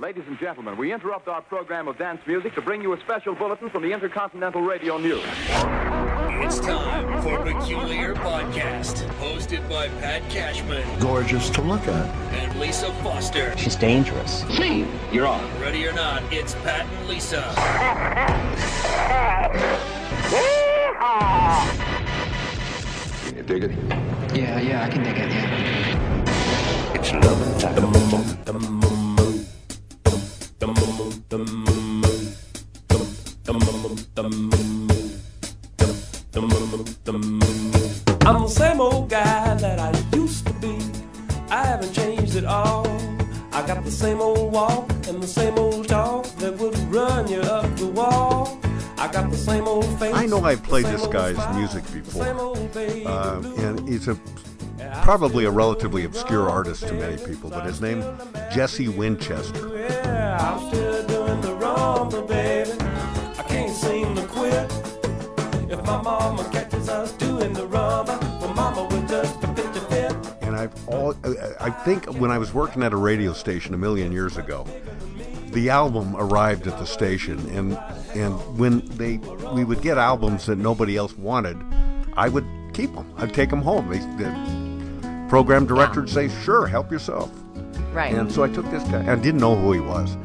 Ladies and gentlemen, we interrupt our program of dance music to bring you a special bulletin from the Intercontinental Radio News. It's time for Peculiar Podcast, hosted by Pat Cashman gorgeous to look at. and Lisa Foster. She's dangerous. See, You're on. Ready or not, it's Pat and Lisa. Can you dig it? Yeah, yeah, I can dig it. Yeah. It's love time. I'm the same old guy that I used to be. I haven't changed at all. I got the same old I know I've played this guy's music before, same old baby Uh, and he's a probably a relatively obscure artist to many people, but his name Jesse Winchester. Yeah, I'm still doing the rumba, baby. I can't seem to quit. If my mama catches us doing the rumba, well, mama would just pitch a fit. And I've all I think when I was working at a radio station a million years ago, the album arrived at the station, and and when they we would get albums that nobody else wanted, I would keep them. I'd take them home. They, the program director would say, "Sure, help yourself." Right. And so I took this guy. I didn't know who he was,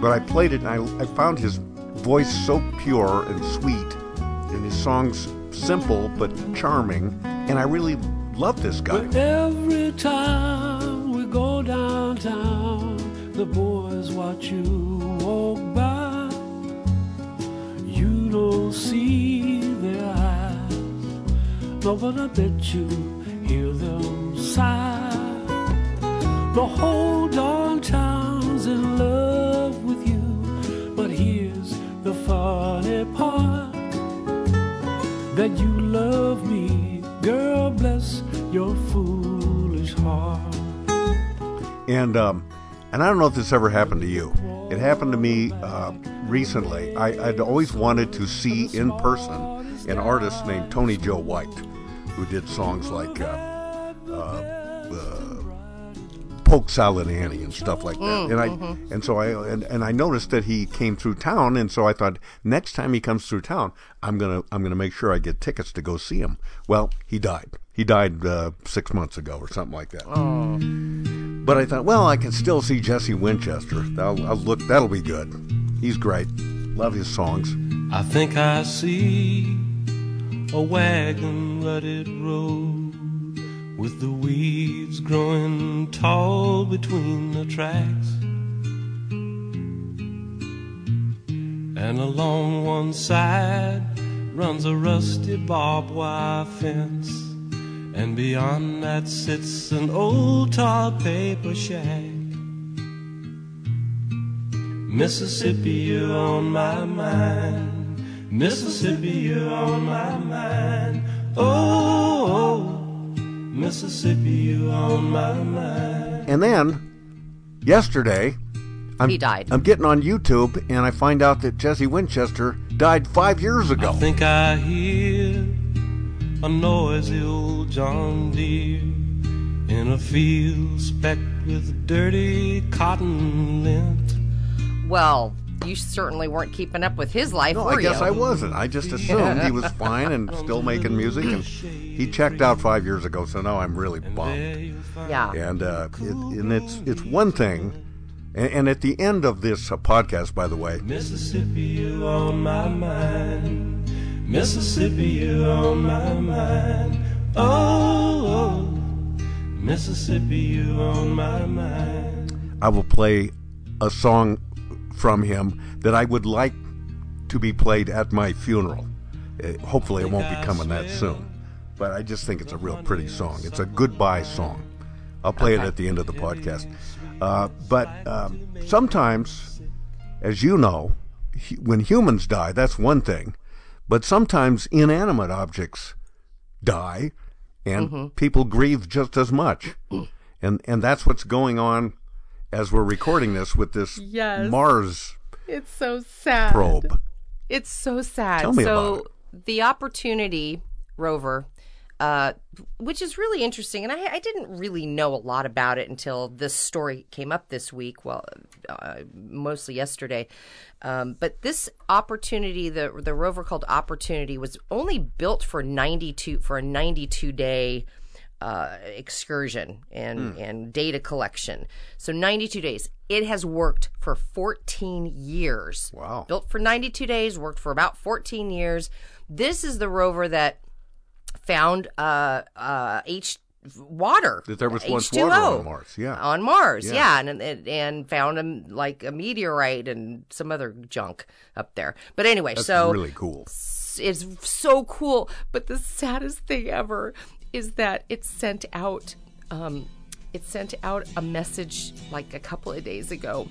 but I played it, and I, I found his voice so pure and sweet, and his songs simple but charming, and I really loved this guy. But every time we go downtown, the boys watch you walk by. You don't see their eyes, no, but I bet you hear them sigh. The whole darn town's in love with you, but here's the funny part that you love me, girl. Bless your foolish heart. And um, and I don't know if this ever happened to you. It happened to me uh, recently. I, I'd always wanted to see in person an artist named Tony Joe White, who did songs like uh, uh, uh, Polk Salad Annie and stuff like that. and I and so I and, and I noticed that he came through town, and so I thought next time he comes through town, I'm gonna I'm gonna make sure I get tickets to go see him. Well, he died. He died uh, six months ago or something like that. But I thought, well, I can still see Jesse Winchester. That'll, I'll look. That'll be good. He's great. Love his songs. I think I see a wagon rutted road with the weeds growing tall between the tracks. And along one side runs a rusty barbed wire fence. And beyond that sits an old tar paper shack. Mississippi, you're on my mind. Mississippi, you're on my mind. Oh, oh, Mississippi, you're on my mind. And then yesterday, I'm, He died. I'm getting on YouTube and I find out that Jesse Winchester died five years ago. I think I hear a noisy old John Deere in a field specked with dirty cotton lint. Well, you certainly weren't keeping up with his life, no, were I guess you? I wasn't. I just assumed he was fine and still making music. And he checked out five years ago, so now I'm really bummed. Yeah. And uh, it, and it's it's one thing. And, and at the end of this uh, podcast, by the way, Mississippi, you're on my mind. Mississippi, you're on my mind. Oh, oh, Mississippi, you're on my mind. I will play a song from him that I would like to be played at my funeral. Uh, hopefully, it won't be coming that soon. But I just think it's a real pretty song. It's a goodbye song. I'll play it at the end of the podcast. Uh, but um, sometimes, as you know, when humans die, that's one thing. But sometimes inanimate objects die, and mm-hmm. people grieve just as much. And and that's what's going on as we're recording this with this Yes. Mars It's so sad. probe. It's so sad. Tell me so about the Opportunity rover uh, which is really interesting. And I, I didn't really know a lot about it until this story came up this week. Well, uh, mostly yesterday. Um, but this opportunity, the the rover called Opportunity, was only built for ninety two for a ninety two day uh, excursion and and data collection. So 92 days. It has worked for 14 years. Wow. Built for 92 days, worked for about 14 years. This is the rover that found uh, uh, H water. That there was once H2O water on Mars, yeah. On Mars, Yeah. yeah, and, and and found a, like a meteorite and some other junk up there. But anyway, That's so really cool. it's so cool. But the saddest thing ever is that it sent out um, it sent out a message like a couple of days ago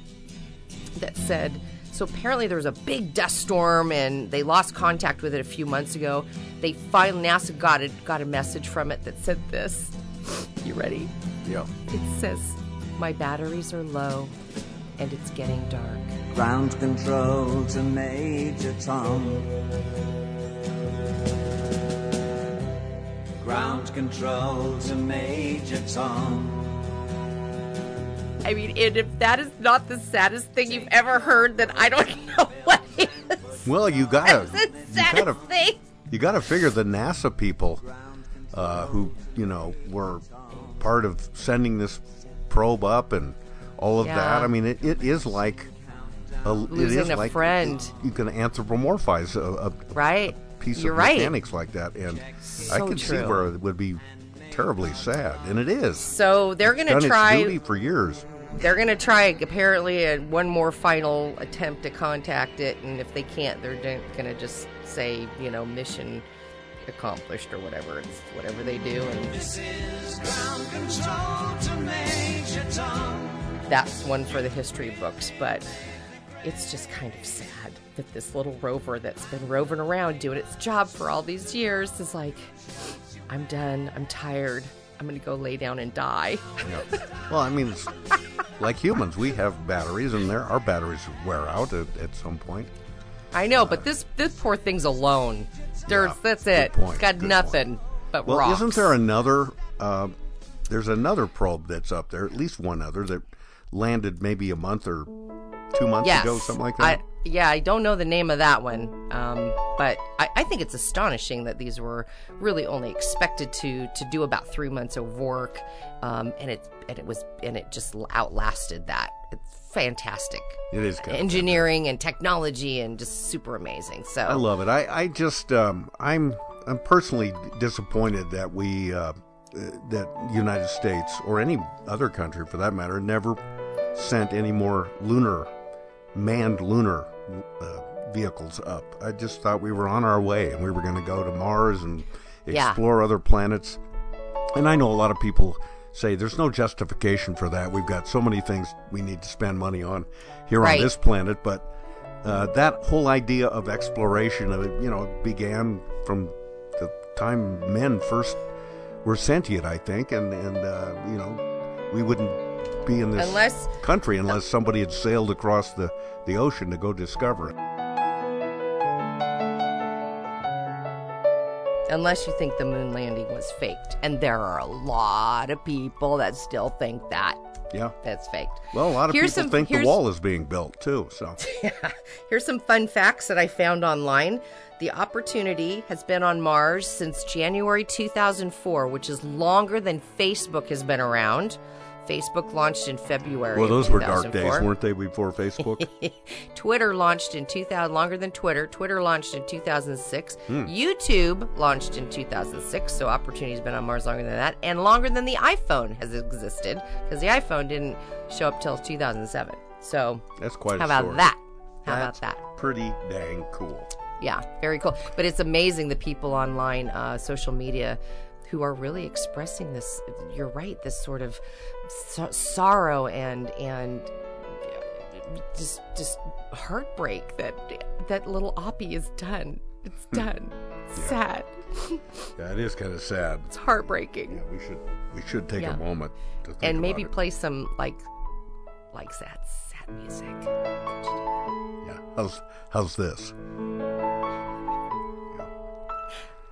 that said so apparently there was a big dust storm and they lost contact with it a few months ago. They finally NASA got it got a message from it that said this. You ready? Yeah. It says, "My batteries are low and it's getting dark." Ground control to Major Tom. Ground control to Major Tom. I mean, and if that is not the saddest thing you've ever heard, then I don't know what is. Well, you gotta, you gotta, thing. you gotta figure the NASA people, uh, who you know were part of sending this probe up and all of Yeah. that. I mean, it, it is like a, Losing is a like friend. You can anthropomorphize a, a Right? piece You're of right. mechanics like that, and I So can see where it would be terribly sad, and it is. So they're going to try. for years. They're going to try apparently a, one more final attempt to contact it, and if they can't, they're going to just say, you know, mission accomplished or whatever. It's whatever they do, and This is ground control to Major Tom. that's one for the history books. But it's just kind of sad that this little rover that's been roving around doing its job for all these years is like, I'm done. I'm tired. I'm going to go lay down and die. Yeah. Well, I mean, like humans, we have batteries, and there our batteries wear out at, at some point. I know, but this this poor thing's alone. There's, Yeah, that's it. point, It's got nothing but Well, rocks. isn't there another? Uh, there's another probe that's up there, at least one other that landed maybe a month or two months yes. ago, something like that. I, yeah, I don't know the name of that one, um, but I, I think it's astonishing that these were really only expected to to do about three months of work, um, and it and it was and it just outlasted that. It's fantastic. it is Engineering and technology and just super amazing. So I love it. I, I just um, I'm I'm personally disappointed that we uh, that United States or any other country for that matter never sent any more lunar manned lunar uh, vehicles up. I just thought we were on our way and we were going to go to Mars and Yeah. explore other planets. And I know a lot of people say there's no justification for that. We've got so many things we need to spend money on here Right. on this planet, but uh, that whole idea of exploration, you know, began from the time men first were sentient, I think, and and uh, you know, we wouldn't be in this Unless- country unless somebody had sailed across the the ocean to go discover it. unless you think the moon landing was faked, and there are a lot of people that still think that Yeah. that's faked. Well, a lot of Here's people some- think the wall is being built too. So Yeah. Here's some fun facts that I found online. The Opportunity has been on Mars since January 2004, which is longer than Facebook has been around. Facebook launched in February. well, those were dark days, weren't they? Before Facebook. Twitter launched in 2000, longer than Twitter. Twitter launched in 2006. Hmm. YouTube launched in 2006, so Opportunity's been on Mars longer than that, and longer than the iPhone has existed, because the iPhone didn't show up till 2007. So, That's quite how a about story. that? How That's about that? Pretty dang cool. Yeah, very cool. But it's amazing the people online, uh, social media, who are really expressing this. You're right. This sort of so- sorrow and and just just heartbreak that that little Oppie is done. It's Hmm. done. It's sad. Yeah, it is kind of sad. It's heartbreaking. Yeah, we should we should take Yeah. a moment to think and maybe it. play some like like sad sad music. Yeah. How's how's this?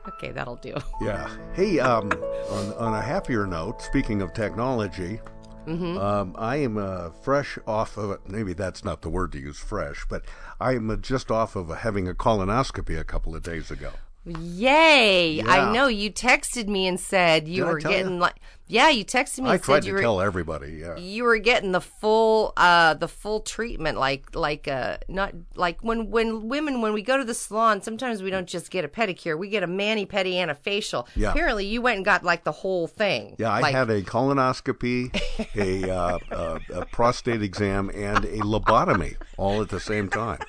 Okay, that'll do. Yeah. Hey, um, on, on a happier note, speaking of technology, Mm-hmm. um, I am uh, fresh off of Maybe that's not the word to use, fresh, but I am uh, just off of having a colonoscopy a couple of days ago. Yay! Yeah. I know you texted me and said you Did were getting you? like yeah, you texted me I and tried said to you were tell everybody. Yeah. you were getting the full uh the full treatment like like uh not like when when women when we go to the salon sometimes we don't just get a pedicure we get a mani pedi and a facial Yeah. apparently you went and got like the whole thing Yeah, I like, had a colonoscopy, a, uh, a, a prostate exam, and a lobotomy all at the same time.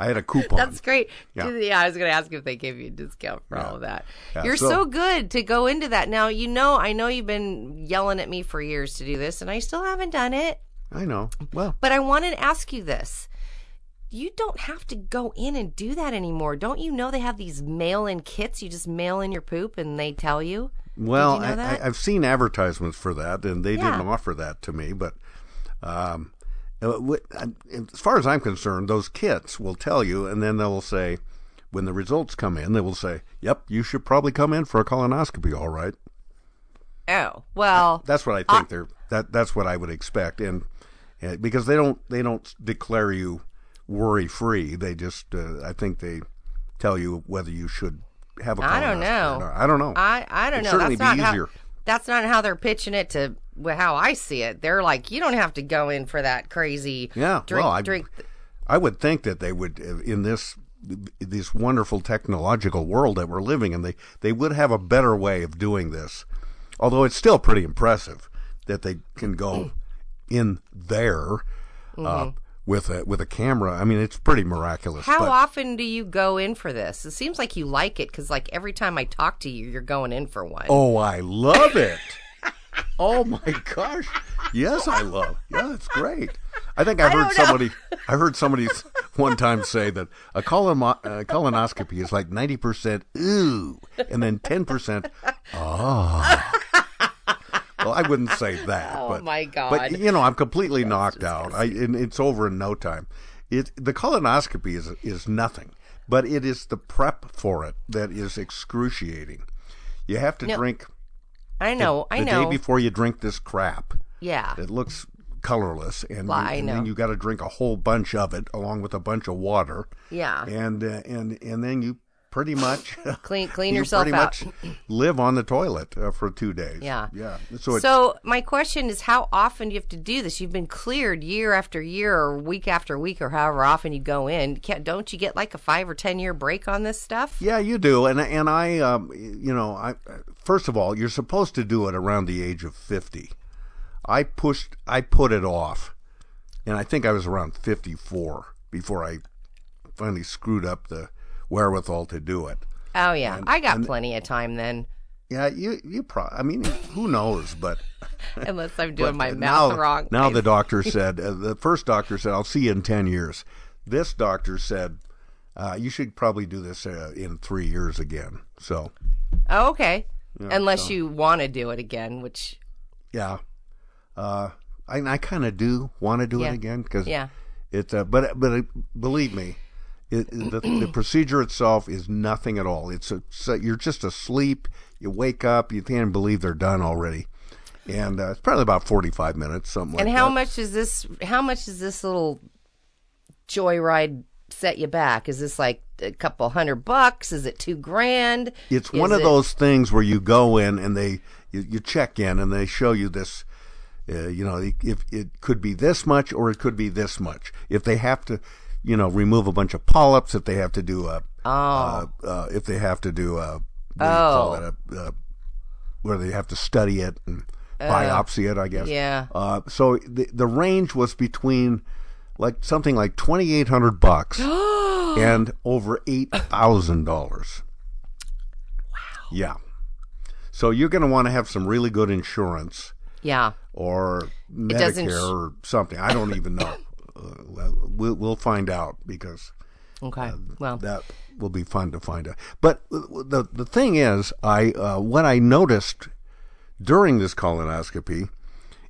I had a coupon. That's great. Yeah. Yeah. I was going to ask if they gave you a discount for all of that. Yeah, You're so- so, good to go into that. Now, you know, I know you've been yelling at me for years to do this, and I still haven't done it. I know. Well, But I wanted to ask you this. You don't have to go in and do that anymore. Don't you know they have these mail in kits? You just mail in your poop and they tell you? Well, you know I, I, I've seen advertisements for that, and they Yeah. didn't offer that to me. But um, as far as I'm concerned, those kits will tell you, and then they'll say, when the results come in, they will say, "Yep, you should probably come in for a colonoscopy." All right, Oh, well, that's what I think they're that that's what I would expect, and uh, because they don't they don't declare you worry free, they just uh, I think they tell you whether you should have a. I don't colonoscopy know. I don't know. I, I don't It'd know. Certainly that's be not easier. How, that's not how they're pitching it to how I see it. They're like, you don't have to go in for that crazy Yeah, drink well, I, drink. I would think that they would uh, in this this wonderful technological world that we're living in. They they would have a better way of doing this. Although it's still pretty impressive that they can go in there uh, with a with a camera. I mean, it's pretty miraculous. How but- often do you go in for this? It seems like you like it because, like, every time I talk to you, you're going in for one. Oh, I love it. oh my gosh. Yes, I love. Yeah, it's great. I think I heard don't somebody I heard somebody one time say that a colon, uh, colonoscopy is like 90% ooh and then 10% oh. Well, I wouldn't say that, Oh, but my God. But you know, I'm completely knocked out. I and it's over in no time. It the colonoscopy is is nothing, but it is the prep for it that is excruciating. You have to No, drink I know, I know. the day before you drink this crap. yeah. It looks colorless, and, Well, and then you got to drink a whole bunch of it along with a bunch of water. Yeah. and uh, and and then you pretty much Clean- clean you yourself pretty out. much live on the toilet uh, for two days. Yeah. yeah. So So my question is, how often do you have to do this? You've been cleared year after year, or week after week, or however often you go in. Can't, don't you get like a five or ten year break on this stuff? Yeah, you do, and and I, um, you know, I first of all, you're supposed to do it around the age of fifty. I pushed, I put it off, and I think I was around fifty-four before I finally screwed up the wherewithal to do it. Oh yeah, I got and- plenty of time then, Yeah, you, you pro. I mean, who knows? But unless I'm doing my now, math wrong. Now I- the doctor said, uh, the first doctor said, "I'll see you in ten years." This doctor said, uh, "You should probably do this uh, in three years again." So. Oh, okay. Unless you want to do it again, which Yeah. Uh, I, I kind of do want to do Yeah. it again because Yeah. it's uh, but but uh, believe me, it, the, the procedure itself is nothing at all. It's a, so you're just asleep. You wake up, you can't believe they're done already, and uh, it's probably about forty five minutes, something like and how that. much is this? How much is this little joyride set you back? Is this like a couple hundred bucks? Is it two grand? It's Is one of it- those things where you go in and they you, you check in and they show you this. Uh, you know, if it could be this much or it could be this much. If they have to, you know, remove a bunch of polyps, if they have to do a, Oh. uh, uh, if they have to do a, what do you call it, a, a, where they have to study it and biopsy it, I guess. yeah. Uh, so the the range was between like something like twenty eight hundred bucks and over eight thousand dollars. Wow. Yeah. So you're going to want to have some really good insurance Yeah. or doesn't Medicare or something. I don't even know. Uh, well, we'll find out because Okay. Well, that will be fun to find out. But the the thing is, I uh, what I noticed during this colonoscopy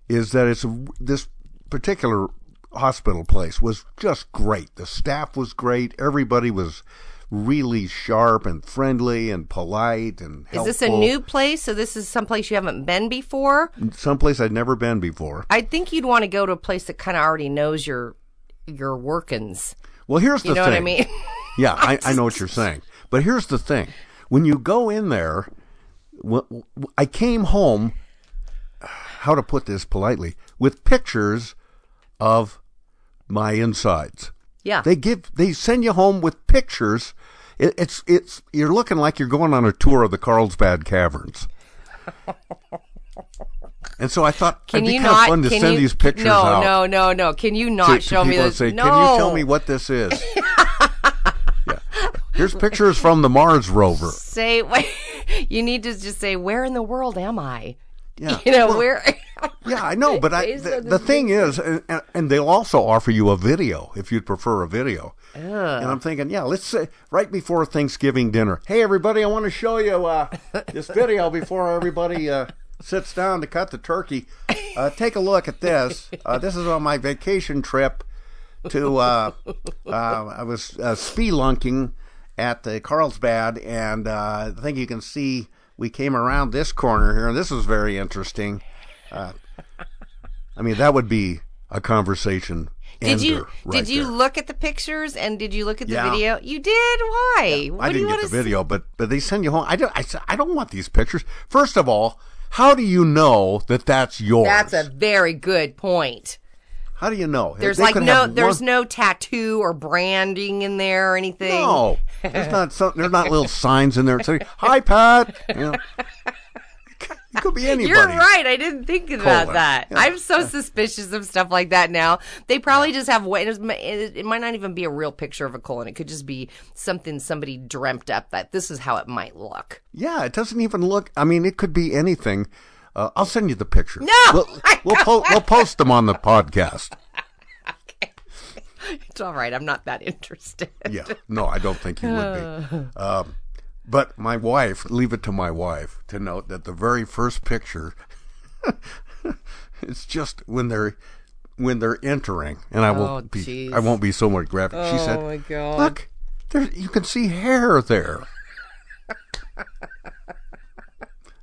is that it's this particular hospital place was just great. The staff was great. Everybody was really sharp and friendly and polite and Is this a new place? So this is someplace you haven't been before? someplace I'd never been before? I think you'd want to go to a place that kind of already knows your your workings. Well, here's the You know thing. what I mean? Yeah, I, I know what you're saying. But here's the thing: when you go in there, I came home. How to put this politely? With pictures of my insides. yeah. They give they send you home with pictures. It, it's it's you're looking like you're going on a tour of the Carlsbad Caverns. and so I thought can it'd be you kind not? of fun to send you, these pictures no, out. No, no, no. Can you to, not to show me people and this? say, no. "Can you tell me what this is?" yeah. Here's pictures from the Mars rover. Say wait. You need to just say, "Where in the world am I?" Yeah. You know Well, where. Yeah, I know, but I, the, the thing is, and, and- they'll also offer you a video if you'd prefer a video. And I'm thinking, yeah, let's say right before Thanksgiving dinner. Hey, everybody, I want to show you uh, this video before everybody uh, sits down to cut the turkey. Uh, take a look at this. Uh, this is on my vacation trip to. Uh, uh, I was uh, spelunking at the Carlsbad, and uh, I think you can see we came around this corner here, and this was very interesting. Uh, I mean, that would be a conversation. Did you right did you there. look at the pictures and did you look at the Yeah. video? You did. Why? What I didn't get want the video, but but they send you home. I don't. I, said, I don't want these pictures. First of all, how do you know that that's yours? That's a very good point. How do you know? There's They like no there's one- no tattoo or branding in there or anything. No, there's not. So, there's not little signs in there that say "Hi, Pat." You know, it could be anybody. You're right. I didn't think about that. Yeah. I'm so suspicious of stuff like that now. They probably just have way. It, might not even be a real picture of a colon. It could just be something somebody dreamt up that this is how it might look. Yeah, it doesn't even look. I mean, it could be anything. Uh, I'll send you the picture. No! we'll we'll, po- we'll post them on the podcast. It's all right. I'm not that interested. Yeah, no, I don't think you would be. Um, but my wife, leave it to my wife to note that the very first picture, it's just when they're when they're entering, and I Oh, won't be jeez. I won't be so much graphic. she said, Oh, my God. "Look, there you can see hair there."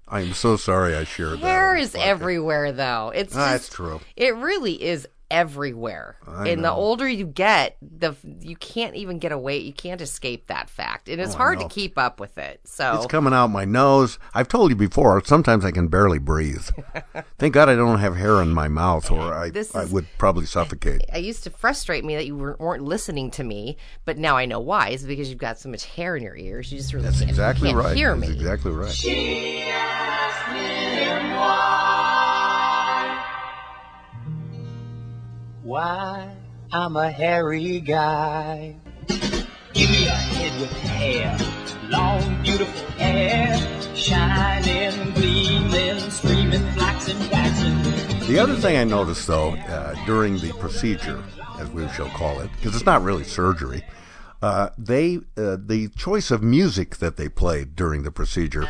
I am so sorry I shared that. Hair is everywhere, though. It's Ah, just, it's true. It really is everywhere. I and the older you get, the you can't even get away. You can't escape that fact, and it's Oh, hard to keep up with it. So It's coming out my nose. I've told you before. Sometimes I can barely breathe. Thank God I don't have hair in my mouth, or I This I would probably suffocate. it used to frustrate me that you weren't, weren't listening to me, but now I know why. It's because you've got so much hair in your ears. You just really That's can't, exactly can't right. hear That's me. exactly right. Why, I'm a hairy guy. Give me a head with hair, long, beautiful hair, shining, gleaming, streaming, flaxen, waxen. The other thing I noticed, though, uh, during the procedure, as we shall call it, because it's not really surgery, uh, they uh, the choice of music that they played during the procedure,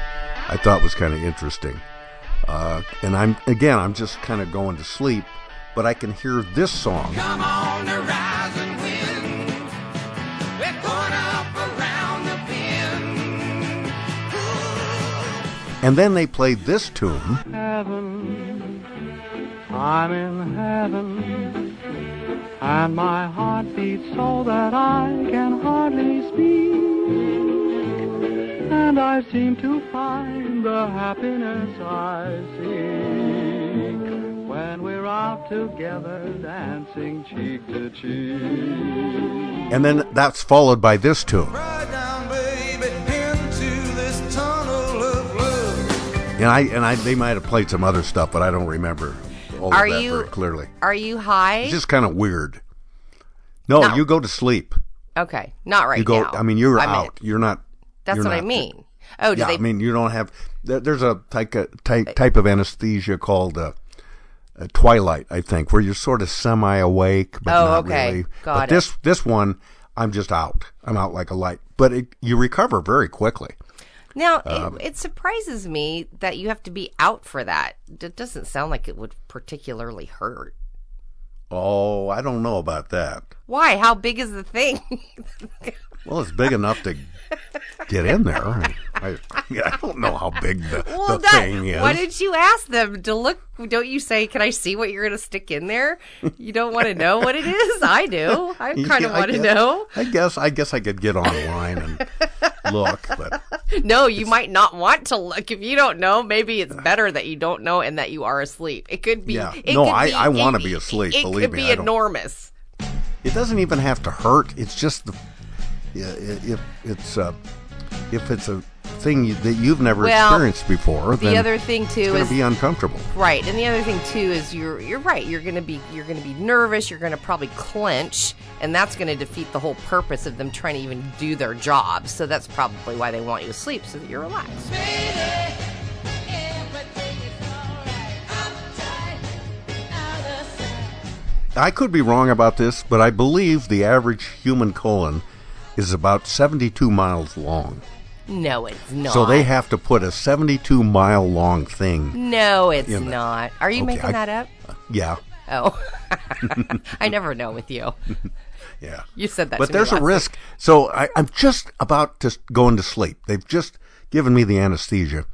I thought was kind of interesting. Uh, and I'm again, I'm just kind of going to sleep, but I can hear this song. Come on the rising wind. We're going up around the bend. And then they played this tune, heaven. I'm in heaven. And my heart beats so that I can hardly speak. And I seem to find the happiness I seek when we're out together dancing cheek to cheek. and then that's followed by this tune. Ride down, baby, into this tunnel of love. And I and I they might have played some other stuff, but I don't remember all Are of that you very clearly. Are you high? It's just kind of weird. No, No. you go to sleep. okay, not right You go. now. I mean, you're I'm in- out. You're not. That's you're what I mean. Oh, do yeah, they? I mean, you don't have. There, there's a type, type type of anesthesia called uh, uh, twilight, I think, where you're sort of semi-awake, but Oh, not okay. really. Got but it. this this one, I'm just out. I'm out like a light. But it, you recover very quickly. Now, Um, it, it surprises me that you have to be out for that. It doesn't sound like it would particularly hurt. Oh, I don't know about that. Why? How big is the thing? Well, it's big enough to get in there. I, I don't know how big the, well, the that, thing is. why didn't you ask them to look? Don't you say, "Can I see what you're going to stick in there"? You don't want to know what it is. I do. I kind of I want to know. I guess I guess I could get online and look, but No, you might not want to look if you don't know. Maybe it's better that you don't know and that you are asleep. It could be. Yeah. it No, could I- be- I wanna be asleep, It believe could me, be enormous. it doesn't even have to hurt. It's just the yeah, if it's uh, if it's a thing you, that you've never Well, experienced before, The then other thing too it's going is to be uncomfortable. Right, and the other thing too is you're you're right. You're gonna be you're gonna be nervous. You're gonna probably clench, and that's gonna defeat the whole purpose of them trying to even do their job. So that's probably why they want you to sleep so that you're relaxed. I could be wrong about this, but I believe the average human colon is about 72 miles long. No, it's not. So they have to put a 72 mile long thing. No, it's in not. Are you Okay, making I- that up? Yeah, Oh, I never know with you. yeah. You said that. but to me there's a last risk. So I, I'm just about to s- go into sleep. They've just given me the anesthesia,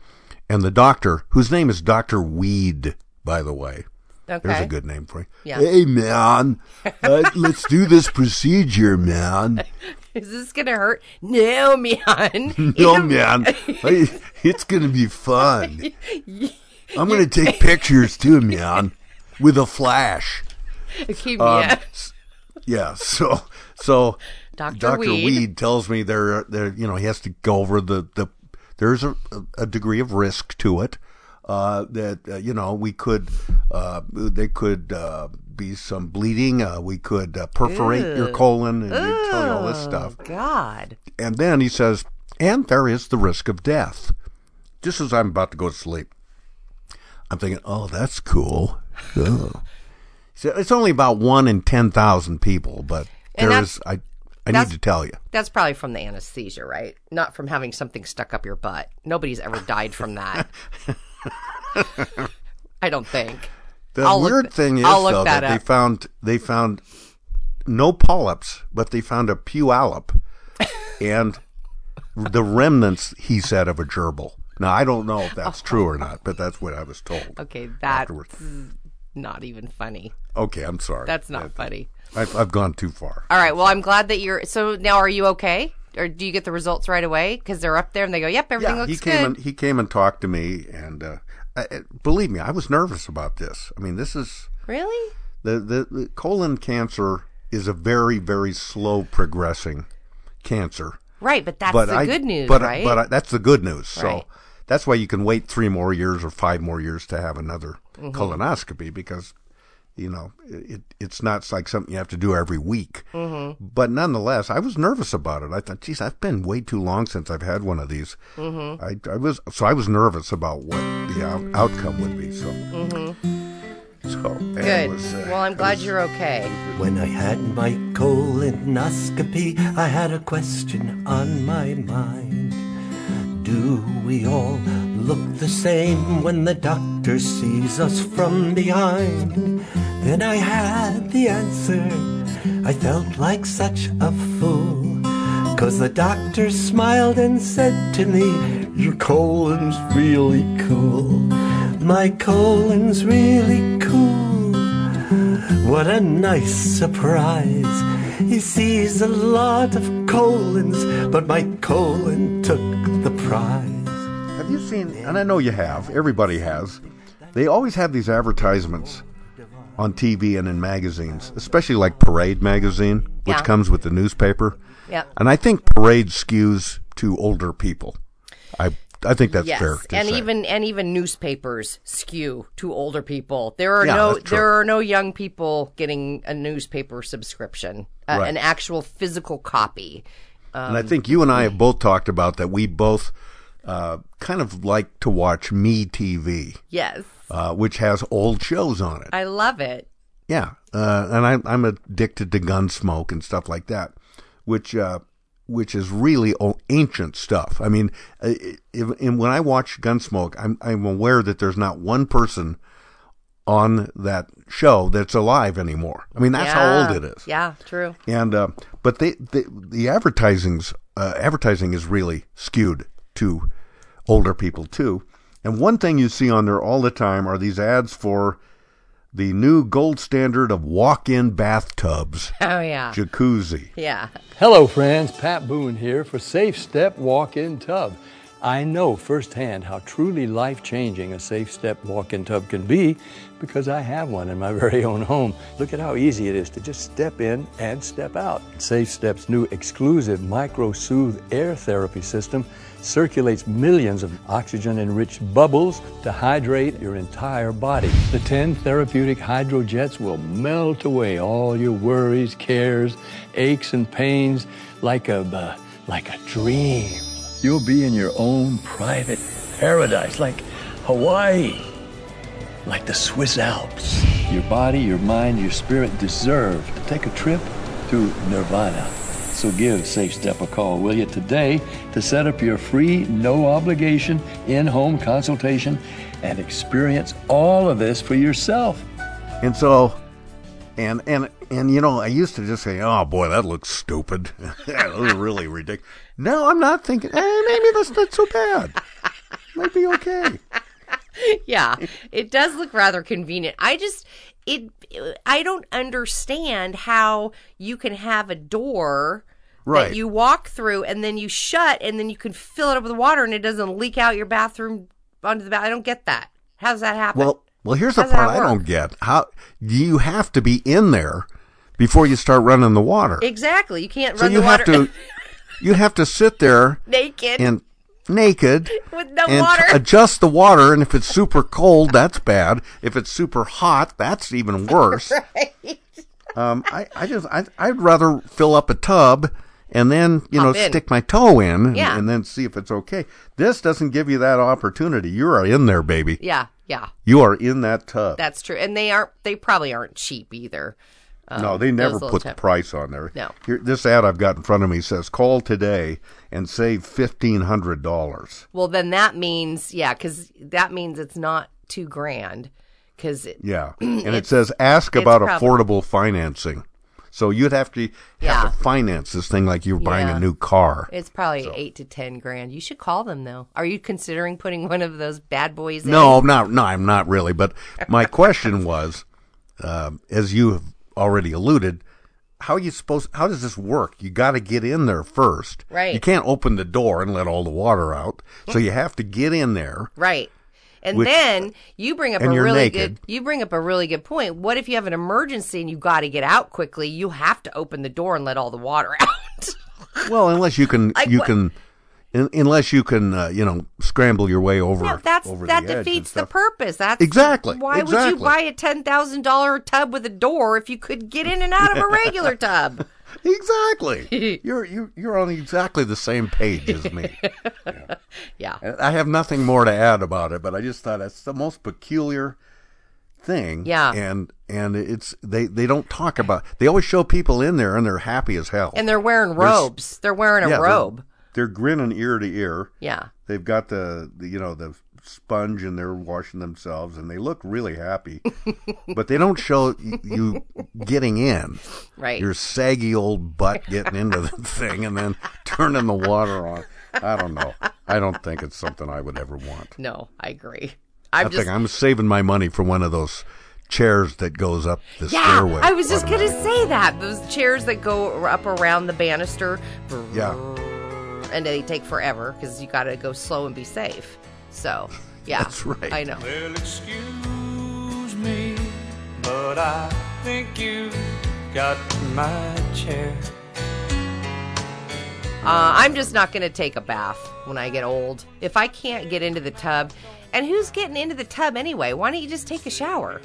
and the doctor, whose name is Doctor Weed, by the way. Okay. There's a good name for you. Yeah. Hey man, uh, let's do this procedure, man. Is this gonna hurt? No, man. No man, I- it's gonna be fun. I'm gonna take pictures too, man, with a flash. Okay, Um, yeah. yeah. So so Dr. Dr. Weed. Weed tells me there there you know he has to go over the the there's a, a degree of risk to it. Uh, that uh, you know we could uh, there could uh, be some bleeding. Uh, we could uh, perforate your colon and they tell you all this stuff. God. And then he says, and there is the risk of death. Just as I'm about to go to sleep, I'm thinking, oh, that's cool. Oh. So it's only about one in 10,000 people, but And there is, I, I need to tell you. That's probably from the anesthesia, right? Not from having something stuck up your butt. Nobody's ever died from that. I don't think. The I'll weird th- thing is, look though, that that, they found, they found no polyps, but they found a puyallup and the remnants, he said, of a gerbil. Now, I don't know if that's true or not, but that's what I was told. Okay, that's afterwards. not even funny. Okay, I'm sorry. That's not funny. I've, I've gone too far. All right. Well, I'm glad that you're. So now, are you okay? Or do you get the results right away? Because they're up there and they go, "Yep, everything yeah, looks he came good." and he came and talked to me, and uh, I, I- believe me, I was nervous about this. I mean, this is really? the, the the colon cancer is a very very slow progressing cancer. Right, but that's but the I, good news, but, right? But I, that's the good news. So Right. that's why you can wait three more years or five more years to have another Mm-hmm. colonoscopy because you know it, it's not like something you have to do every week. Mm-hmm. But nonetheless, I was nervous about it. I thought, geez, I've been way too long since I've had one of these. Mm-hmm. I, I was so I was nervous about what the out, outcome would be. So. So Mm-hmm. good. was, uh, well, I'm glad was- you're okay. When I had my colonoscopy, I had a question on my mind. Do we all look the same when the doctor sees us from behind? Then I had the answer. I felt like such a fool. Cause the doctor smiled and said to me, Your colon's really cool. My colon's really cool. What a nice surprise. He sees a lot of colons, but my colon took the prize. Have you seen? And I know you have. Everybody has. They always have these advertisements on TV and in magazines, especially like Parade magazine, which Yeah. comes with the newspaper. Yep. And I think Parade skews to older people. I I think that's yes, fair. And say. even and even newspapers skew to older people. There are Yeah, no there are no young people getting a newspaper subscription, uh, Right. an actual physical copy. and I think you and I have both talked about that. We both uh, kind of like to watch Me TV, Yes, uh, which has old shows on it. I love it. Yeah, uh, and I, I'm addicted to Gunsmoke and stuff like that, which uh, which is really o- ancient stuff. I mean, uh, if, when I watch Gunsmoke, I'm I'm aware that there's not one person on that show that's alive anymore. I mean, that's how old it is. Yeah, true. And uh, but they, they the advertising's uh, advertising is really skewed to older people too. And one thing you see on there all the time are these ads for the new gold standard of walk-in bathtubs, Oh yeah. jacuzzi. Yeah. Hello, friends. Pat Boone here for Safe Step Walk In Tub. I know firsthand how truly life changing a Safe Step walk in tub can be because I have one in my very own home. Look at how easy it is to just step in and step out. Safe Step's new exclusive Micro Soothe air therapy system circulates millions of oxygen enriched bubbles to hydrate your entire body. The 10 therapeutic hydrojets will melt away all your worries, cares, aches, and pains like a, uh, like a dream. You'll be in your own private paradise, like Hawaii, like the Swiss Alps. Your body, your mind, your spirit deserve to take a trip to Nirvana. So give Safe Step a call, will you, today to set up your free, no obligation, in home consultation and experience all of this for yourself. And so, and and and you know, I used to just say, "Oh boy, that looks stupid. that looks really ridiculous." Now I'm not thinking, eh, maybe that's not so bad. Might be okay. yeah, it does look rather convenient. I just it I don't understand how you can have a door Right. that you walk through and then you shut and then you can fill it up with water and it doesn't leak out your bathroom onto the bath. I don't get that. How does that happen? Well, well, here's the How's part I don't get. How you have to be in there before you start running the water. exactly. You can't so run you the have water to you have to sit there naked and naked with no and water. adjust the water and if it's super cold that's bad if it's super hot that's even worse right. um, I, I just I, I'd rather fill up a tub and then you Hop know in. stick my toe in and, Yeah. and then see if it's okay this doesn't give you that opportunity you are in there baby Yeah, yeah. you are in that tub That's true. And they aren't they probably aren't cheap either. Um, no, they never put the price on there. No. Here, this ad I've got in front of me says, "Call today and save fifteen hundred dollars." Well, then that means yeah, because that means it's not two grand. Because Yeah, and it says, "Ask about affordable financing." So you'd have to have Yeah. to finance this thing like you're buying a new car. It's probably eight to ten grand. You should call them though. Are you considering putting one of those bad boys? No, in? not no, I'm not really. But my question was, um, as you have already alluded, how you supposed? How does this work? You got to get in there first. Right. You can't open the door and let all the water out. So you have to get in there. right. And Which- then you bring up a really naked. good. You bring up a really good point. What if you have an emergency and you got to get out quickly? You have to open the door and let all the water out. Well, unless you can, Like you what? can, un unless you can, uh, you know, scramble your way over. No, that's over that the defeats the purpose. That's Exactly, Why would you buy a ten thousand dollar tub with a door if you could get in and out of a regular tub? Exactly. you're you you're on exactly the same page as me. Yeah. I have nothing more to add about it, but I just thought that's the most peculiar thing. Yeah. And and it's they they don't talk about. They always show people in there and they're happy as hell. And they're wearing robes. They're wearing a Yeah, robe. They're, grinning ear to ear. Yeah. They've got the, the you know the sponge and they're washing themselves and they look really happy. but they don't show you getting in. Right. Your saggy old butt getting into the thing and then turning the water on. I don't know. I don't think it's something I would ever want. No, I agree. I I'm just think I'm saving my money for one of those chairs that goes up the yeah. stairway. I was just gonna say that those chairs that go up around the banister. Yeah. And they take forever because you got to go slow and be safe. So yeah, That's right. I know. Well, excuse me, but I think you got my chair. Uh, I'm just not going to take a bath when I get old. If I can't get into the tub, and who's getting into the tub anyway? Why don't you just take a shower?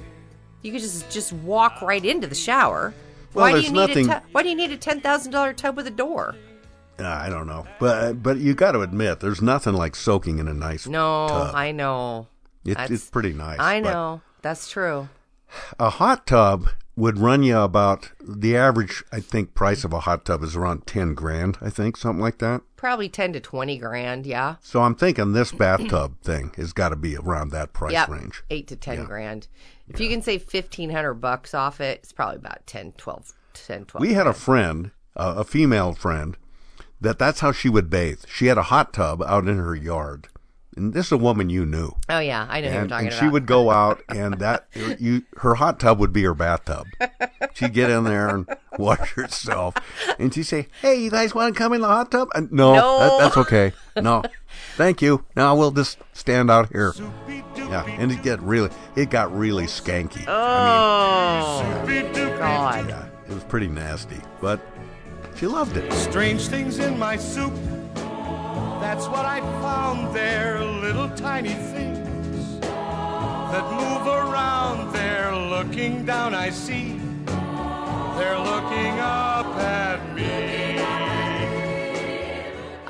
You could just just walk right into the shower. Well, why do you need nothing- a tub? Why do you need a ten thousand dollar tub with a door? Uh, I don't know, but but you got to admit, there's nothing like soaking in a nice No, tub. I know. It- it's pretty nice. I know that's true. A hot tub would run you about the average. I think price of a hot tub is around ten grand. I think something like that. Probably ten to twenty grand. Yeah. So I'm thinking this bathtub thing has got to be around that price Yep. range. Eight to ten Yeah. grand. If you can save fifteen hundred bucks off it, it's probably about 10, 12, 10, 12. We had a friend, uh, a female friend, that that's how she would bathe. She had a hot tub out in her yard. And this is a woman you knew. Oh yeah, I know who you're and, talking and about. she would go out and that you her hot tub would be her bathtub. She'd get in there and wash herself, and she'd say, "Hey, you guys want to come in the hot tub?" And, no, No. That, that's okay. No, thank you. Now we'll just stand out here. Yeah, and it get really it got really skanky. Oh God! Yeah, it was pretty nasty, but she loved it. Strange things in my soup. That's what I found there. Little tiny things that move around there. Looking down, I see they're looking up at me.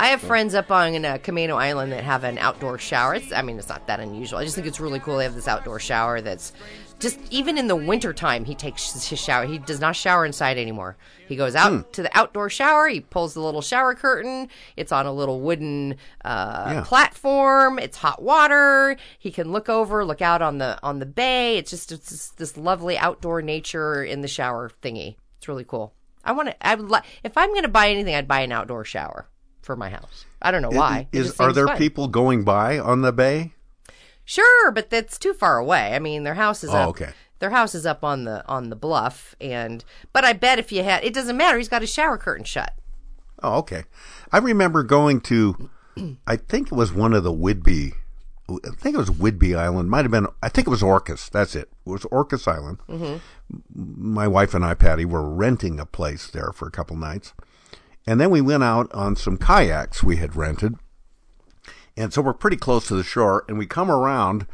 I have friends up on uh, Camano Island that have an outdoor shower. It's, I mean, it's not that unusual. I just think it's really cool. They have this outdoor shower that's just even in the wintertime, he takes his shower. He does not shower inside anymore. He goes out Hmm. to the outdoor shower. He pulls the little shower curtain. It's on a little wooden uh, Yeah. platform. It's hot water. He can look over, look out on the on the bay. It's just it's just this lovely outdoor nature in the shower thingy. It's really cool. I want to. I would like if I'm going to buy anything, I'd buy an outdoor shower for my house. I don't know why. It Is are there fun. people going by on the bay? Sure, but that's too far away. I mean, their house is Oh, up. okay. Their house is up on the on the bluff, and but I bet if you had, it doesn't matter. He's got his shower curtain shut. Oh, okay. I remember going to, I think it was one of the Whidbey, I think it was Whidbey Island. Might have been, I think it was Orcas. That's it. It was Orcas Island. Mm-hmm. My wife and I, Patty, were renting a place there for a couple nights. And then we went out on some kayaks we had rented. And so we're pretty close to the shore, and we come around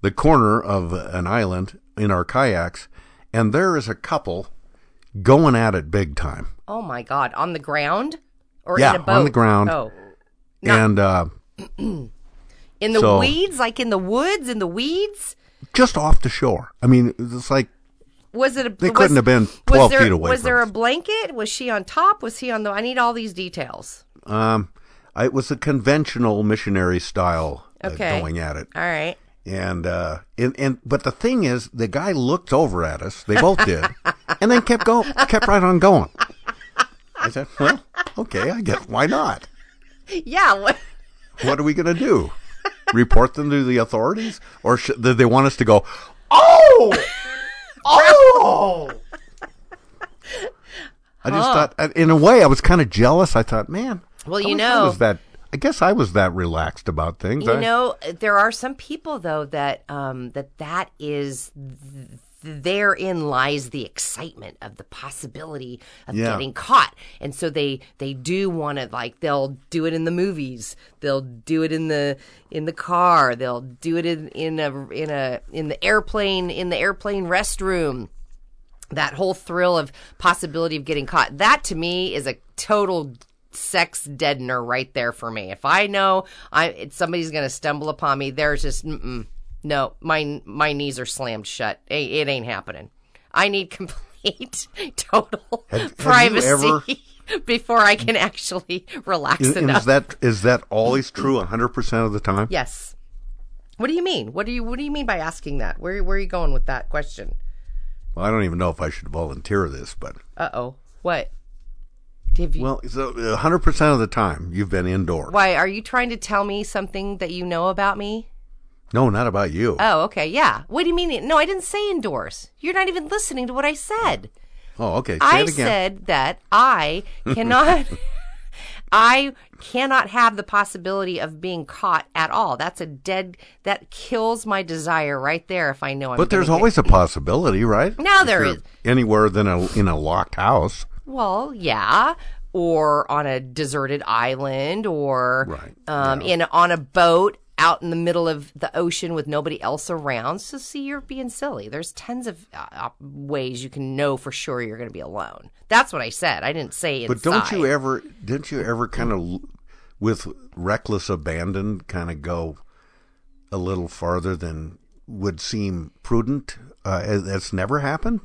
the corner of an island in our kayaks, and there is a couple going at it big time. Oh my God! On the ground or Yeah, in a boat? on the ground. Oh, Not- and uh, in the So- weeds, like in the woods, in the weeds. just off the shore. I mean, it's like Was it a? They was- couldn't have been 12 there, feet away Was there a blanket? Was she on top? Was he on the? I need all these details. um, it was a conventional missionary style uh, Okay. going at it. All right. And uh, and and but the thing is, the guy looked over at us. They both did, and then kept going, kept right on going. I said, "Well, okay, I guess why not? Yeah. What? What are we going to do? Report them to the authorities, or should, did they want us to go? Oh, oh! I just thought, uh, in a way, I was kind of jealous. I thought, man, Well, you I know- was that. I guess I was that relaxed about things. You I- know, there are some people though that um, that that is th- therein lies the excitement of the possibility of Yeah. getting caught, and so they they do want to like they'll do it in the movies, they'll do it in the in the car, they'll do it in in a in a in the airplane in the airplane restroom that whole thrill of possibility of getting caught that to me is a total sex deadener right there for me. If i know i somebody's gonna stumble upon me there's just no my my knees are slammed shut. It, it ain't happening. I need complete total Have- have privacy ever- before i can actually relax Is, enough is that is that always true hundred percent of the time? yes. What do you mean? What do you what do you mean by asking that? Where where are you going with that question? Well, I don't even know if I should volunteer this, but uh-oh. What Have you- well, so uh, hundred percent of the time you've been indoors. Why are you trying to tell me something that you know about me? No, not about you. Oh, okay, yeah. What do you mean? No, I didn't say indoors. You're not even listening to what I said. oh, okay. Say I said that I cannot. I cannot have the possibility of being caught at all. That's a dead. That kills my desire right there. If I know I'm. but there's gonna get- always a possibility, right? No, If there is. Anywhere than a in a locked house. Well, yeah, or on a deserted island, or Right, um, in on a boat out in the middle of the ocean with nobody else around. So, see, you're being silly. There's tons of uh, uh, ways you can know for sure you're going to be alone. That's what I said. I didn't say inside. But don't you ever? Didn't you ever kind of, with reckless abandon, kind of go a little farther than would seem prudent? Uh, that's never happened.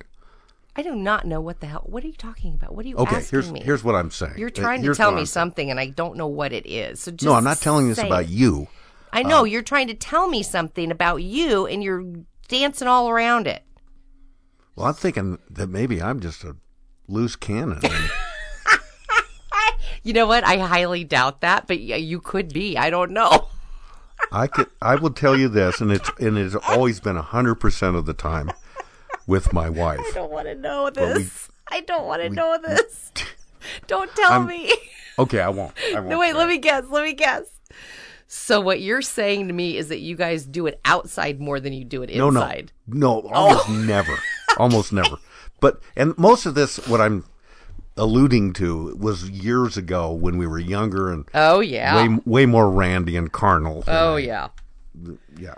I do not know what the hell. What are you talking about? What are you Okay, asking here's me? here's what I'm saying. You're Uh, trying to tell me I'm saying. something, and I don't know what it is. So just No, I'm not telling this about it. you. I know you're trying to tell me something about you, and you're dancing all around it. Well, I'm thinking that maybe I'm just a loose cannon. You know what? I highly doubt that, but you could be. I don't know. I could, I will tell you this, and it's and it's always been hundred percent of the time with my wife. I don't want to know But we- this. I don't want to know this. Don't tell I'm- me. Okay, I won't. I won't No, wait, let me guess. Let me guess. So what you're saying to me is that you guys do it outside more than you do it inside. No, no, no, almost never, almost never. But and most of this, what I'm alluding to, was years ago when we were younger and Oh, yeah. way way more randy and carnal. Oh I- yeah. yeah,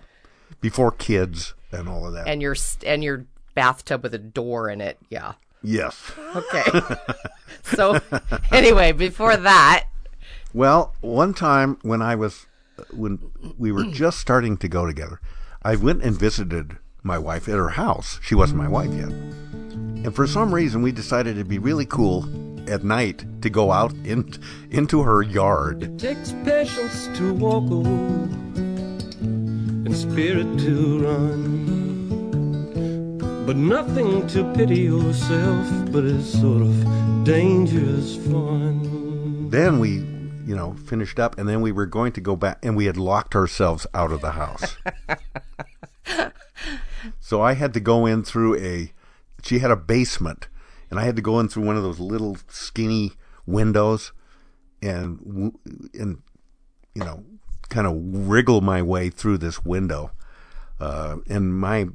before kids and all of that. And your st- and your bathtub with a door in it. Yeah. yes. Okay. so anyway, before that, Well, one time when I was when we were just starting to go together, I went and visited my wife at her house. She wasn't my wife yet. And for some reason we decided it'd be really cool at night to go out in, into her yard. It takes patience to walk alone and spirit to run. But nothing to pity yourself, but it's sort of dangerous fun. Then we, you know, finished up and then we were going to go back and we had locked ourselves out of the house. so I had to go in through a she had a basement and I had to go in through one of those little skinny windows and and you know kind of wriggle my way through this window uh, and my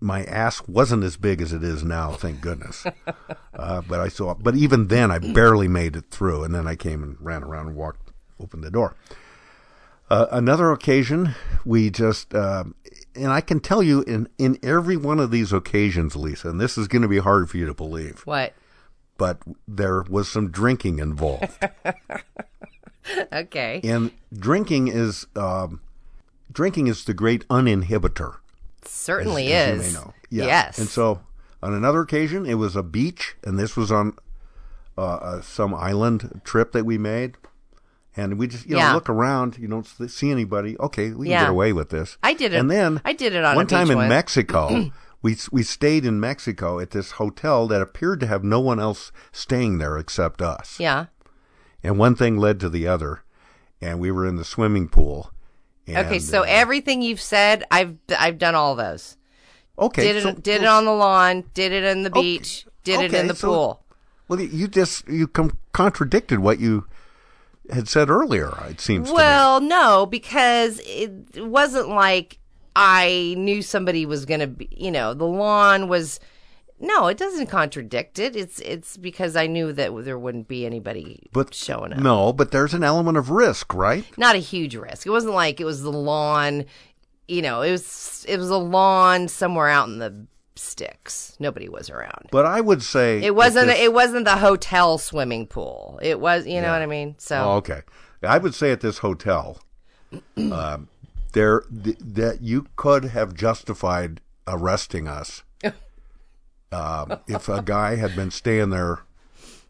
my ass wasn't as big as it is now thank goodness uh, but I saw but even then I barely made it through and then I came and ran around and walked opened the door uh, another occasion we just uh, and I can tell you in in every one of these occasions Lisa and this is going to be hard for you to believe what? but there was some drinking involved Okay. and drinking is um, drinking is the great uninhibitor. Certainly as- as is. know. Yeah. Yes. And so on another occasion, it was a beach, and this was on uh, uh, some island trip that we made. And we just, you know, Yeah. look around. You don't see anybody. Okay, we can Yeah. get away with this. I did it- And then I did it on a one time in once. Mexico. we we stayed in Mexico at this hotel that appeared to have no one else staying there except us. Yeah. And one thing led to the other, and we were in the swimming pool. And, okay, so uh, everything you've said, I've I've done all those. okay, Did it so- did it on the lawn, did it in the beach, did it in the so- pool. Well, you just you com- contradicted what you had said earlier. It seems. Well, no, because it wasn't like I knew somebody was going to be, you know, the lawn was no, it doesn't contradict it. It's it's because I knew that there wouldn't be anybody but showing up. No, but there's an element of risk, right? Not a huge risk. It wasn't like it was the lawn, you know, it was it was a lawn somewhere out in the sticks. Nobody was around. But I would say It wasn't this- it wasn't the hotel swimming pool. It was, you know what I mean? So Oh, okay. I would say at this hotel, um, there th- that you could have justified arresting us um, if a guy had been staying there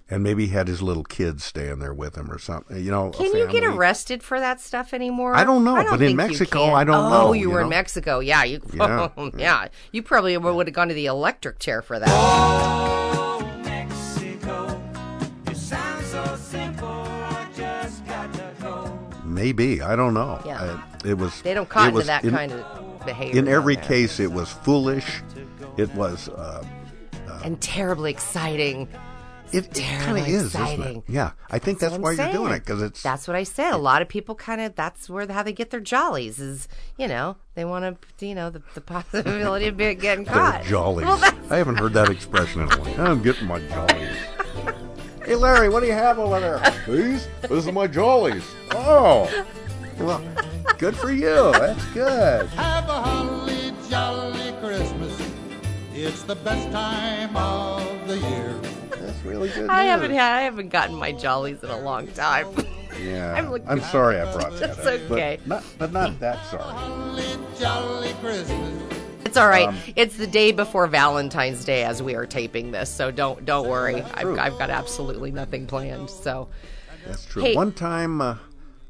and maybe had his little kids staying there with him or something. You know, Can you get arrested for that stuff anymore? I don't know, but in think you Mexico. I don't oh, know, you, you were in? Mexico. Yeah, you. Yeah. Yeah, You probably would have gone to the electric chair for that. Maybe I don't know. Yeah. I- it was. They don't cotton to that in- kind of behavior. In every case, it was foolish. It was. Uh, and terribly exciting. it kind terribly of is, isn't exciting. it? Yeah, I think that's, what why I'm you're doing it because it's. That's what I said. A lot of people kind of that's where how they get their jollies is you know they want to you know the, the possibility of being- getting They're caught. jollies. Well, I haven't heard that expression in a while. I'm getting my jollies. hey, Larry, what do you have over there? These? These are my jollies. Oh, well, good for you. That's good. Have a holly jolly Christmas. It's the best time of the year. That's really good. I news. haven't had I haven't gotten my jollies in a long time. Yeah, I'm I'm, looking- sorry I brought that That's up. okay. But not, but not that sorry. Jolly Christmas. It's all right. Um, it's the day before Valentine's Day as we are taping this, so don't don't worry. I've. I've got absolutely nothing planned. So That's true. Hey. One time, uh,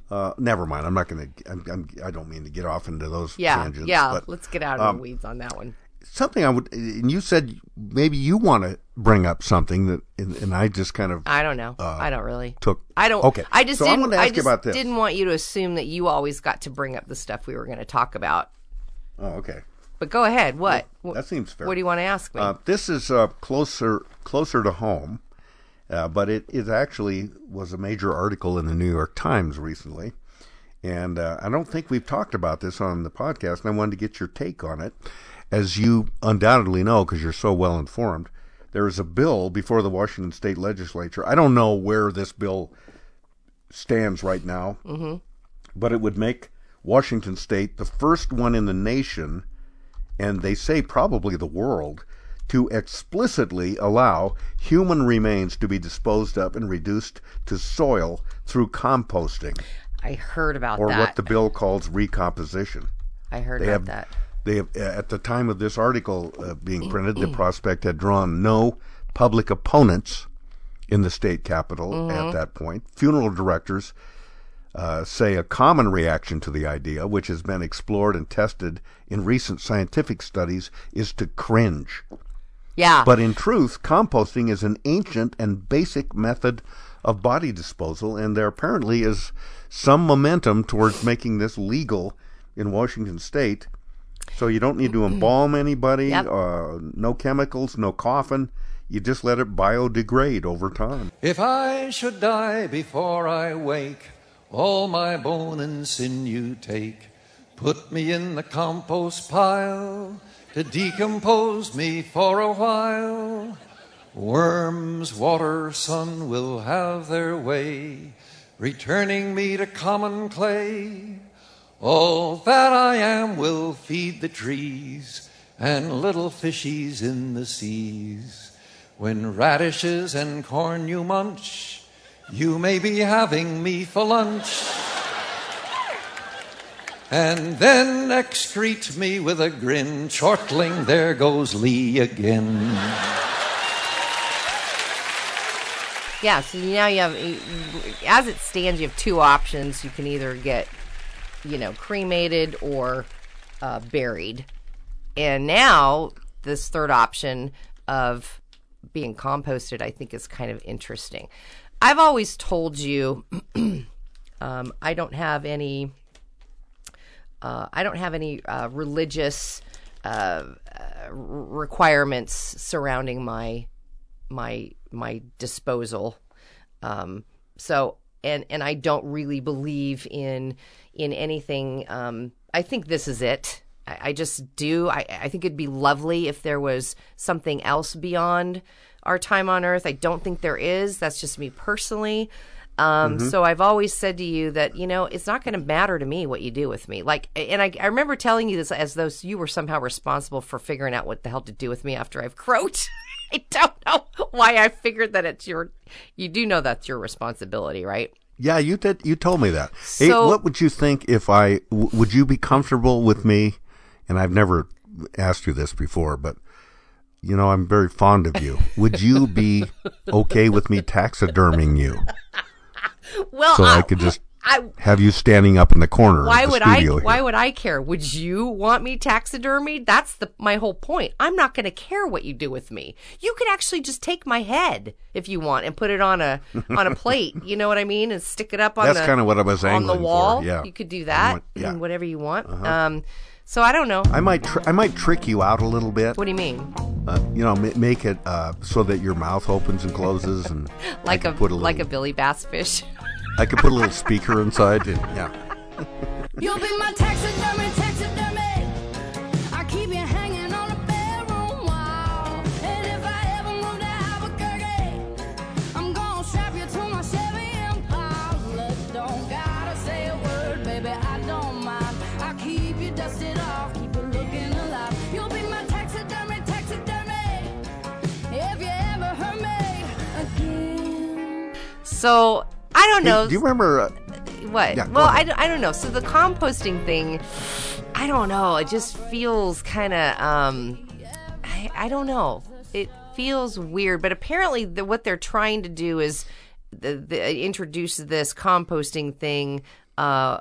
Uh, never mind. I'm not going to. I'm, I'm, I don't mean to get off into those Yeah, tangents. yeah. but, let's get out of um, the weeds on that one. Something I would. And you said maybe you want to bring up something that, and, and I just kind of I don't know. uh, I don't really. took. I don't. Okay. I just So didn't. I ask you just about this. didn't want you to assume that you always got to bring up the stuff we were going to talk about. Oh, okay. But go ahead. What? Wh- That seems fair. What do you want to ask me? Uh, this is uh, closer closer to home, uh, but it, it actually was a major article in the New York Times recently, and uh, I don't think we've talked about this on the podcast. And I wanted to get your take on it, as you undoubtedly know because you're so well informed. There is a bill before the Washington State Legislature. I don't know where this bill stands right now, Mhm. but it would make Washington State the first one in the nation and they say probably the world, to explicitly allow human remains to be disposed of and reduced to soil through composting, I heard about or that. Or what the bill calls recomposition. I heard they about have, that. They have, at the time of this article uh, being printed, the prospect had drawn no public opponents in the state capitol Mhm. at that point. Funeral directors uh, say a common reaction to the idea, which has been explored and tested in recent scientific studies, is to cringe. Yeah. But in truth, composting is an ancient and basic method of body disposal, and there apparently is some momentum towards making this legal in Washington state. So you don't need to embalm anybody, Yep. uh, no chemicals, no coffin. You just let it biodegrade over time. If I should die before I wake, all my bone and sinew take, put me in the compost pile to decompose me for a while. Worms, water, sun will have their way, returning me to common clay. All that I am will feed the trees and little fishies in the seas. When radishes and corn you munch, you may be having me for lunch. And then excrete me with a grin, chortling, there goes Lee again. Yeah, so now you have, as it stands, you have two options. You can either get, you know, cremated or uh, buried. And now, this third option of being composted, I think, is kind of interesting. I've always told you um, I don't have any. Uh, I don't have any uh, religious uh, uh, requirements surrounding my my my disposal. Um, so and and I don't really believe in in anything. Um, I think this is it. I, I just do. I, I think it'd be lovely if there was something else beyond our time on Earth. I don't think there is. That's just me personally. Um, Mhm. So I've always said to you that you know it's not going to matter to me what you do with me. Like, and I, I remember telling you this as though you were somehow responsible for figuring out what the hell to do with me after I've croaked. I don't know why I figured that it's your. You do know that's your responsibility, right? Yeah, you did. You told me that. hey, So- what would you think if I? W- would you be comfortable with me? And I've never asked you this before, but you know I'm very fond of you. Would you be okay with me taxiderming you Well, so I, I- could just I- have you standing up in the corner? Why the would I? studio Why would I care? Would you want me taxidermied? That's the my whole point. I'm not going to care what you do with me. You could actually just take my head if you want and put it on a on a plate. You know what I mean? And stick it up on That's kinda what I was on the angling for, wall. yeah. you could do that. want- yeah. whatever you want. Uh-huh. Um, so I don't know. I might. Tr- I might trick you out a little bit. What do you mean? Uh, you know, ma- make it uh, so that your mouth opens and closes, and Like a, put a like a Billy Bass fish. I could put a little speaker inside, and yeah. You'll be my taxidermy, taxidermy. I keep you hanging on a bedroom wall. And if I ever move to Albuquerque, I'm gonna strap you to my Chevy Impala. Don't gotta say a word, baby, I don't mind. I keep you dusted off, keep you looking alive. You'll be my taxidermy, taxidermy. If you ever hurt me again. So I don't know. do you remember? Uh, What? Yeah, well, I, don't- I don't know. So the composting thing, I don't know. It just feels kind of, um, I, I don't know. It feels weird, but apparently the, what they're trying to do is the, the, introduce this composting thing uh,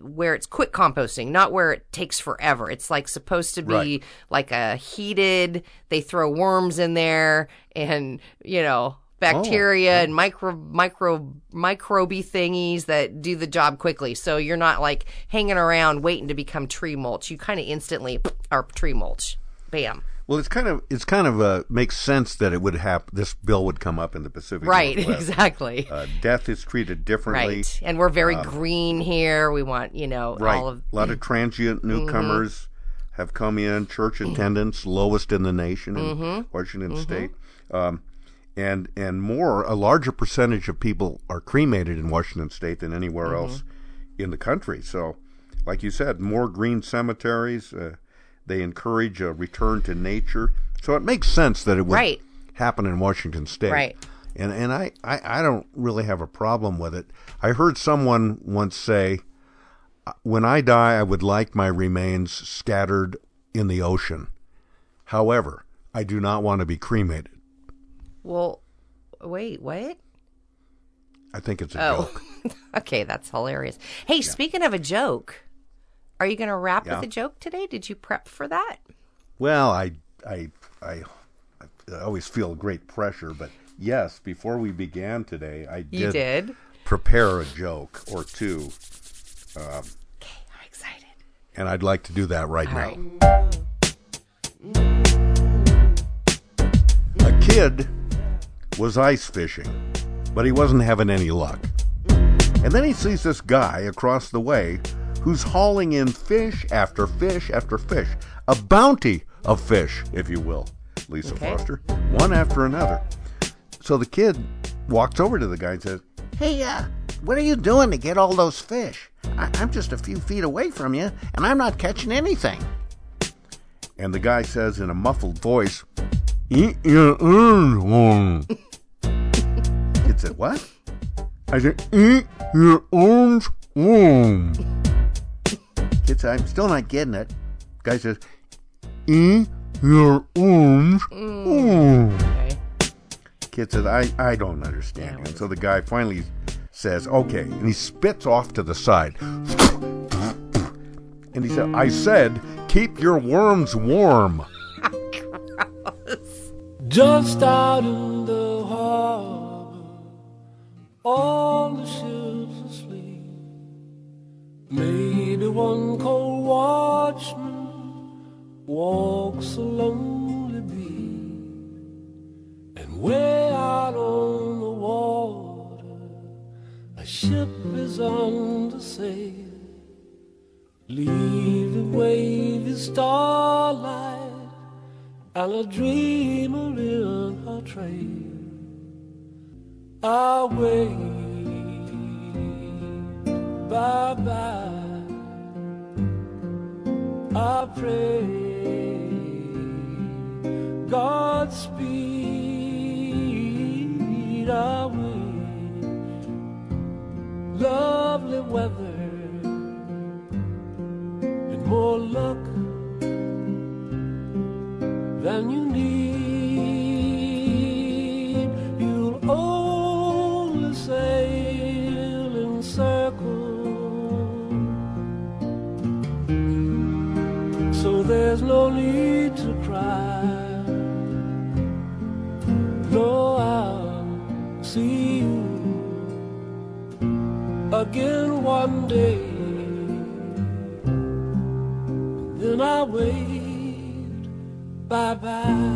where it's quick composting, not where it takes forever. It's like supposed to be Right. like a heated. They throw worms in there and you know bacteria and micro micro microbe thingies that do the job quickly. So you're not like hanging around waiting to become tree mulch. You kind of instantly are tree mulch. Bam. Well, it's kind of it's kind of uh, makes sense that it would have this bill would come up in the Pacific. Right, Northwest. exactly. Uh, death is treated differently. Right. And we're very Um, green here. We want, you know, Right. all of a lot of transient newcomers have come in. Church attendance lowest in the nation in Mhm. Washington Mhm. State, um, and and more a larger percentage of people are cremated in Washington State than anywhere Mm-hmm. else in the country. So, like you said, more green cemeteries. Uh, they encourage a return to nature. So it makes sense that it would Right. happen in Washington State. Right. And and I, I, I don't really have a problem with it. I heard someone once say, when I die, I would like my remains scattered in the ocean. However, I do not want to be cremated. Well, wait, what? I think it's a Oh, joke. okay, that's hilarious. Hey, speaking of a joke, are you going to wrap Yeah. with a joke today? Did you prep for that? Well, I, I, I, I always feel great pressure, but yes, before we began today, I did, You did? prepare a joke or two. Um, okay, I'm excited. And I'd like to do that right All now. right. A kid was ice fishing, but he wasn't having any luck. And then he sees this guy across the way who's hauling in fish after fish after fish, a bounty of fish, if you will, Lisa Okay. Foster, one after another. So the kid walks over to the guy and says, Hey, uh, what are you doing to get all those fish? I- I'm just a few feet away from you, and I'm not catching anything. and the guy says in a muffled voice, Eat your own one. Kid said, What? I said, Eat your own one. Kid said, I'm still not getting it. Guy says, Eat your own mm. one. Kid says, I, I don't understand. And so the guy finally says, Okay. And he spits off to the side. And he said, I said, keep your worms warm. Just out in the harbor, all the ships asleep. Maybe one cold watchman walks a lonely beat, and way out on the water, a ship is under sail. Leave the wavy starlight and a dreamer in her train. I wait, bye bye. I pray, Godspeed. I wish lovely weather and more luck than you need. Again one day. Then I wait. Bye bye.